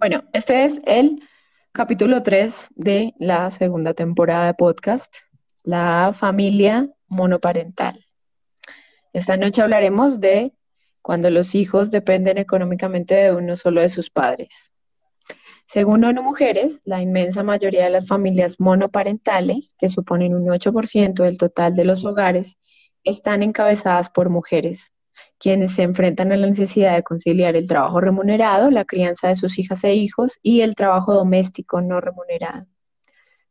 Bueno, este es el capítulo 3 de la segunda temporada de podcast, la familia monoparental. Esta noche hablaremos de cuando los hijos dependen económicamente de uno solo de sus padres. Según ONU Mujeres, la inmensa mayoría de las familias monoparentales, que suponen un 8% del total de los hogares, están encabezadas por mujeres, quienes se enfrentan a la necesidad de conciliar el trabajo remunerado, la crianza de sus hijas e hijos y el trabajo doméstico no remunerado.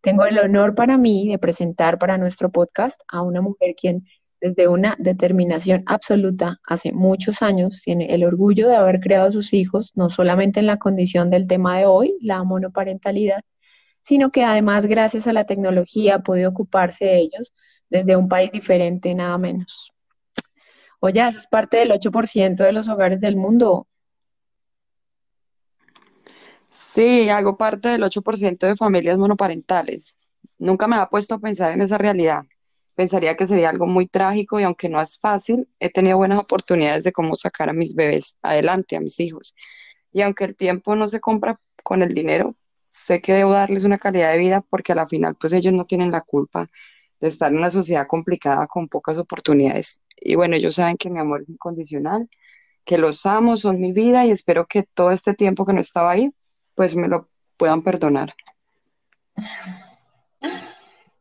Tengo el honor para mí de presentar para nuestro podcast a una mujer quien desde una determinación absoluta hace muchos años tiene el orgullo de haber creado a sus hijos no solamente en la condición del tema de hoy, la monoparentalidad, sino que además gracias a la tecnología ha podido ocuparse de ellos desde un país diferente nada menos. Oye, eso es parte del 8% de los hogares del mundo. Sí, hago parte del 8% de familias monoparentales. Nunca me ha puesto a pensar en esa realidad. Pensaría que sería algo muy trágico y aunque no es fácil, he tenido buenas oportunidades de cómo sacar a mis bebés adelante, a mis hijos. Y aunque el tiempo no se compra con el dinero, sé que debo darles una calidad de vida porque a la final pues ellos no tienen la culpa de estar en una sociedad complicada con pocas oportunidades. Y bueno, ellos saben que mi amor es incondicional, que los amo, son mi vida y espero que todo este tiempo que no estaba ahí, pues me lo puedan perdonar.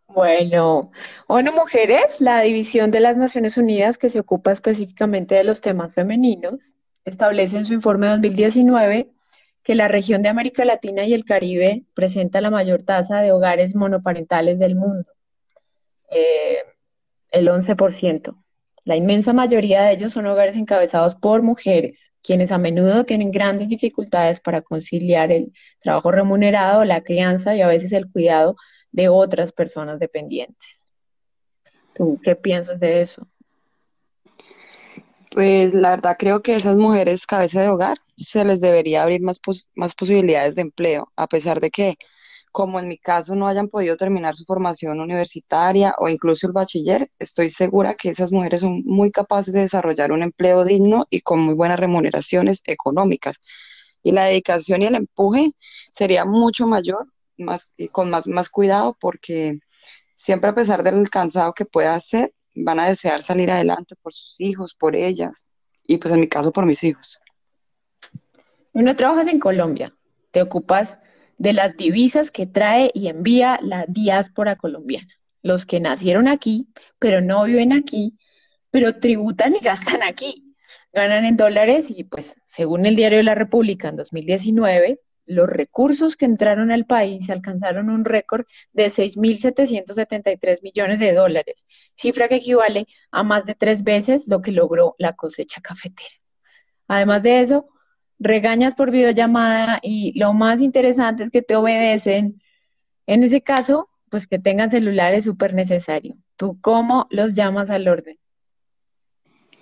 Bueno, ONU Mujeres, la división de las Naciones Unidas que se ocupa específicamente de los temas femeninos, establece en su informe 2019 que la región de América Latina y el Caribe presenta la mayor tasa de hogares monoparentales del mundo eh, el 11%. La inmensa mayoría de ellos son hogares encabezados por mujeres, quienes a menudo tienen grandes dificultades para conciliar el trabajo remunerado, la crianza y a veces el cuidado de otras personas dependientes. ¿Tú qué piensas de eso? Pues la verdad creo que esas mujeres cabeza de hogar se les debería abrir más, más posibilidades de empleo, a pesar de que como en mi caso no hayan podido terminar su formación universitaria o incluso el bachiller, estoy segura que esas mujeres son muy capaces de desarrollar un empleo digno y con muy buenas remuneraciones económicas. Y la dedicación y el empuje sería mucho mayor más, y con más, más cuidado porque siempre a pesar del cansado que pueda hacer, van a desear salir adelante por sus hijos, por ellas y pues en mi caso por mis hijos. No trabajas en Colombia, te ocupas de las divisas que trae y envía la diáspora colombiana. Los que nacieron aquí, pero no viven aquí, pero tributan y gastan aquí. Ganan en dólares y pues según el diario de la República en 2019, los recursos que entraron al país alcanzaron un récord de 6.773 millones de dólares, cifra que equivale a más de tres veces lo que logró la cosecha cafetera. Además de eso, regañas por videollamada y lo más interesante es que te obedecen. En ese caso, pues que tengan celular es súper necesario. ¿Tú cómo los llamas al orden?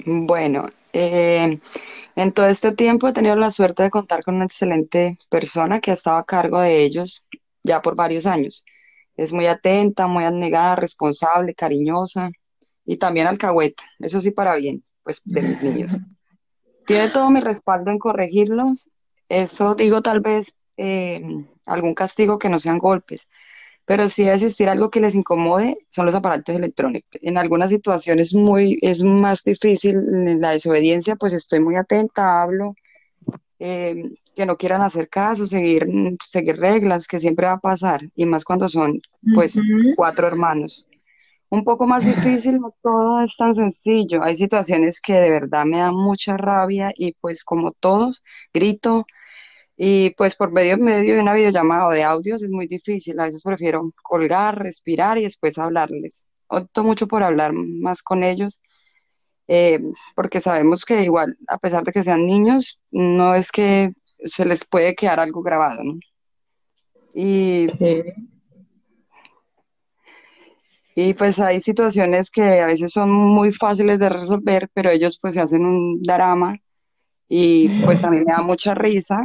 Bueno, eh, en todo este tiempo he tenido la suerte de contar con una excelente persona que ha estado a cargo de ellos ya por varios años. Es muy atenta, muy abnegada, responsable, cariñosa y también alcahueta, eso sí para bien, pues de mis niños. tiene todo mi respaldo en corregirlos. Eso digo tal vez eh, algún castigo que no sean golpes, pero si existir algo que les incomode son los aparatos electrónicos. En algunas situaciones muy, es más difícil la desobediencia, pues estoy muy atenta, hablo, eh, que no quieran hacer caso, seguir, seguir reglas, que siempre va a pasar, y más cuando son pues cuatro hermanos un poco más difícil, no todo es tan sencillo. Hay situaciones que de verdad me dan mucha rabia y pues como todos, grito y pues por medio, medio de una videollamada o de audios es muy difícil. A veces prefiero colgar, respirar y después hablarles. Opto mucho por hablar más con ellos eh, porque sabemos que igual, a pesar de que sean niños, no es que se les puede quedar algo grabado, ¿no? Y... Y pues hay situaciones que a veces son muy fáciles de resolver, pero ellos pues se hacen un drama y pues a mí me da mucha risa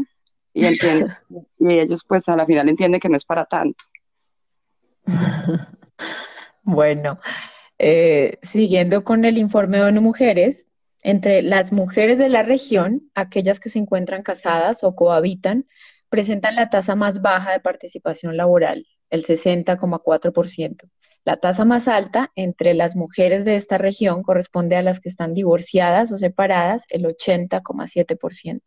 y entiendo. Y ellos pues a la final entienden que no es para tanto. Bueno, eh, siguiendo con el informe de ONU Mujeres, entre las mujeres de la región, aquellas que se encuentran casadas o cohabitan presentan la tasa más baja de participación laboral, el 60,4%. La tasa más alta entre las mujeres de esta región corresponde a las que están divorciadas o separadas, el 80,7%.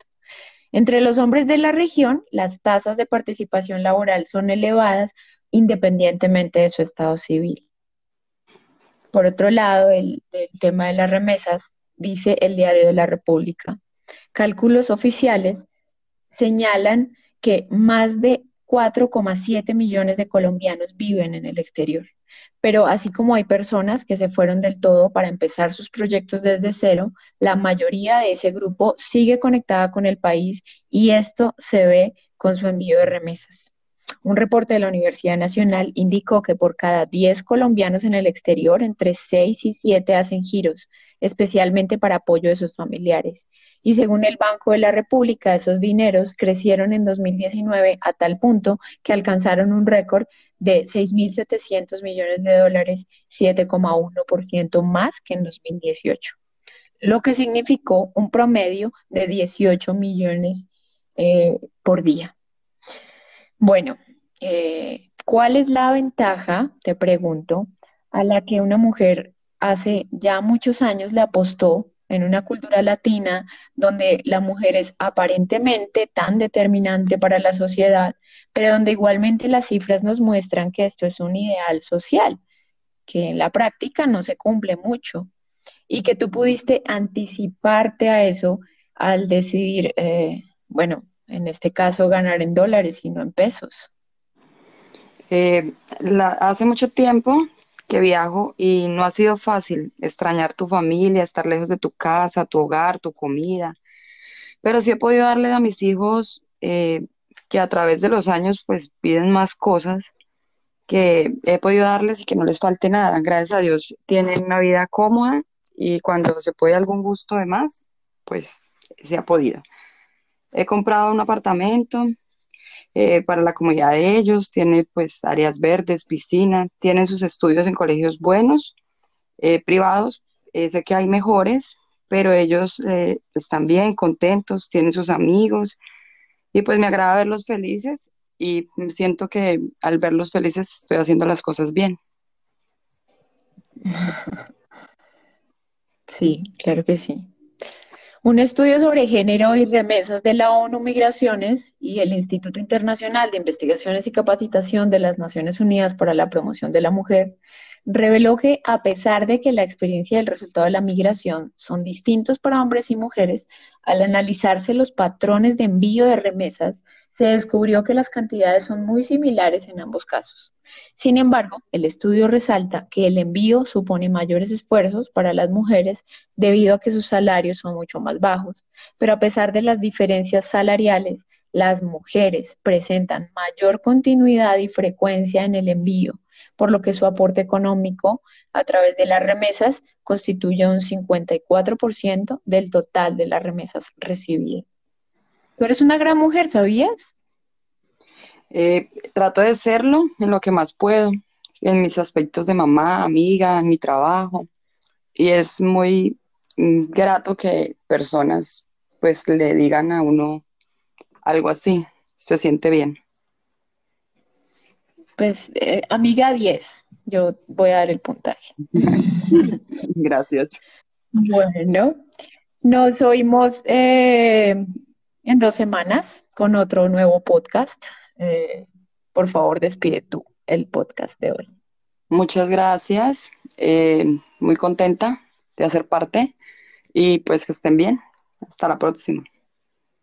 Entre los hombres de la región, las tasas de participación laboral son elevadas independientemente de su estado civil. Por otro lado, el, tema de las remesas, dice el Diario de la República. Cálculos oficiales señalan que más de 4,7 millones de colombianos viven en el exterior. Pero así como hay personas que se fueron del todo para empezar sus proyectos desde cero, la mayoría de ese grupo sigue conectada con el país y esto se ve con su envío de remesas. Un reporte de la Universidad Nacional indicó que por cada 10 colombianos en el exterior, entre 6 y 7 hacen giros, especialmente para apoyo de sus familiares. Y según el Banco de la República, esos dineros crecieron en 2019 a tal punto que alcanzaron un récord de 6.700 millones de dólares, 7,1% más que en 2018, lo que significó un promedio de 18 millones eh, por día. Bueno, eh, ¿cuál es la ventaja, te pregunto, a la que una mujer hace ya muchos años le apostó en una cultura latina donde la mujer es aparentemente tan determinante para la sociedad, pero donde igualmente las cifras nos muestran que esto es un ideal social, que en la práctica no se cumple mucho y que tú pudiste anticiparte a eso al decidir, eh, bueno, en este caso ganar en dólares y no en pesos. Eh, hace mucho tiempo que viajo y no ha sido fácil extrañar tu familia, estar lejos de tu casa, tu hogar, tu comida, pero sí he podido darle a mis hijos eh, que a través de los años pues piden más cosas que he podido darles y que no les falte nada. Gracias a Dios tienen una vida cómoda y cuando se puede algún gusto de más, pues se ha podido. He comprado un apartamento, eh, para la comunidad de ellos, tiene pues áreas verdes, piscina, tienen sus estudios en colegios buenos, eh, privados, eh, sé que hay mejores, pero ellos están bien, contentos, tienen sus amigos y pues me agrada verlos felices y siento que al verlos felices estoy haciendo las cosas bien. Sí, claro que sí. Un estudio sobre género y remesas de la ONU Migraciones y el Instituto Internacional de Investigaciones y Capacitación de las Naciones Unidas para la Promoción de la Mujer reveló que a pesar de que la experiencia y el resultado de la migración son distintos para hombres y mujeres, al analizarse los patrones de envío de remesas, se descubrió que las cantidades son muy similares en ambos casos. Sin embargo, el estudio resalta que el envío supone mayores esfuerzos para las mujeres debido a que sus salarios son mucho más bajos, pero a pesar de las diferencias salariales, las mujeres presentan mayor continuidad y frecuencia en el envío, por lo que su aporte económico a través de las remesas constituye un 54% del total de las remesas recibidas. Tú eres una gran mujer, ¿sabías? Eh, trato de serlo en lo que más puedo, en mis aspectos de mamá, amiga, en mi trabajo. Y es muy grato que personas pues le digan a uno algo así, se siente bien. Pues eh, amiga 10, yo voy a dar el puntaje. Gracias. Bueno, nos oímos eh, en dos semanas con otro nuevo podcast. Eh, por favor, despide tú el podcast de hoy. Muchas gracias. muy contenta de hacer parte y pues que estén bien. Hasta la próxima.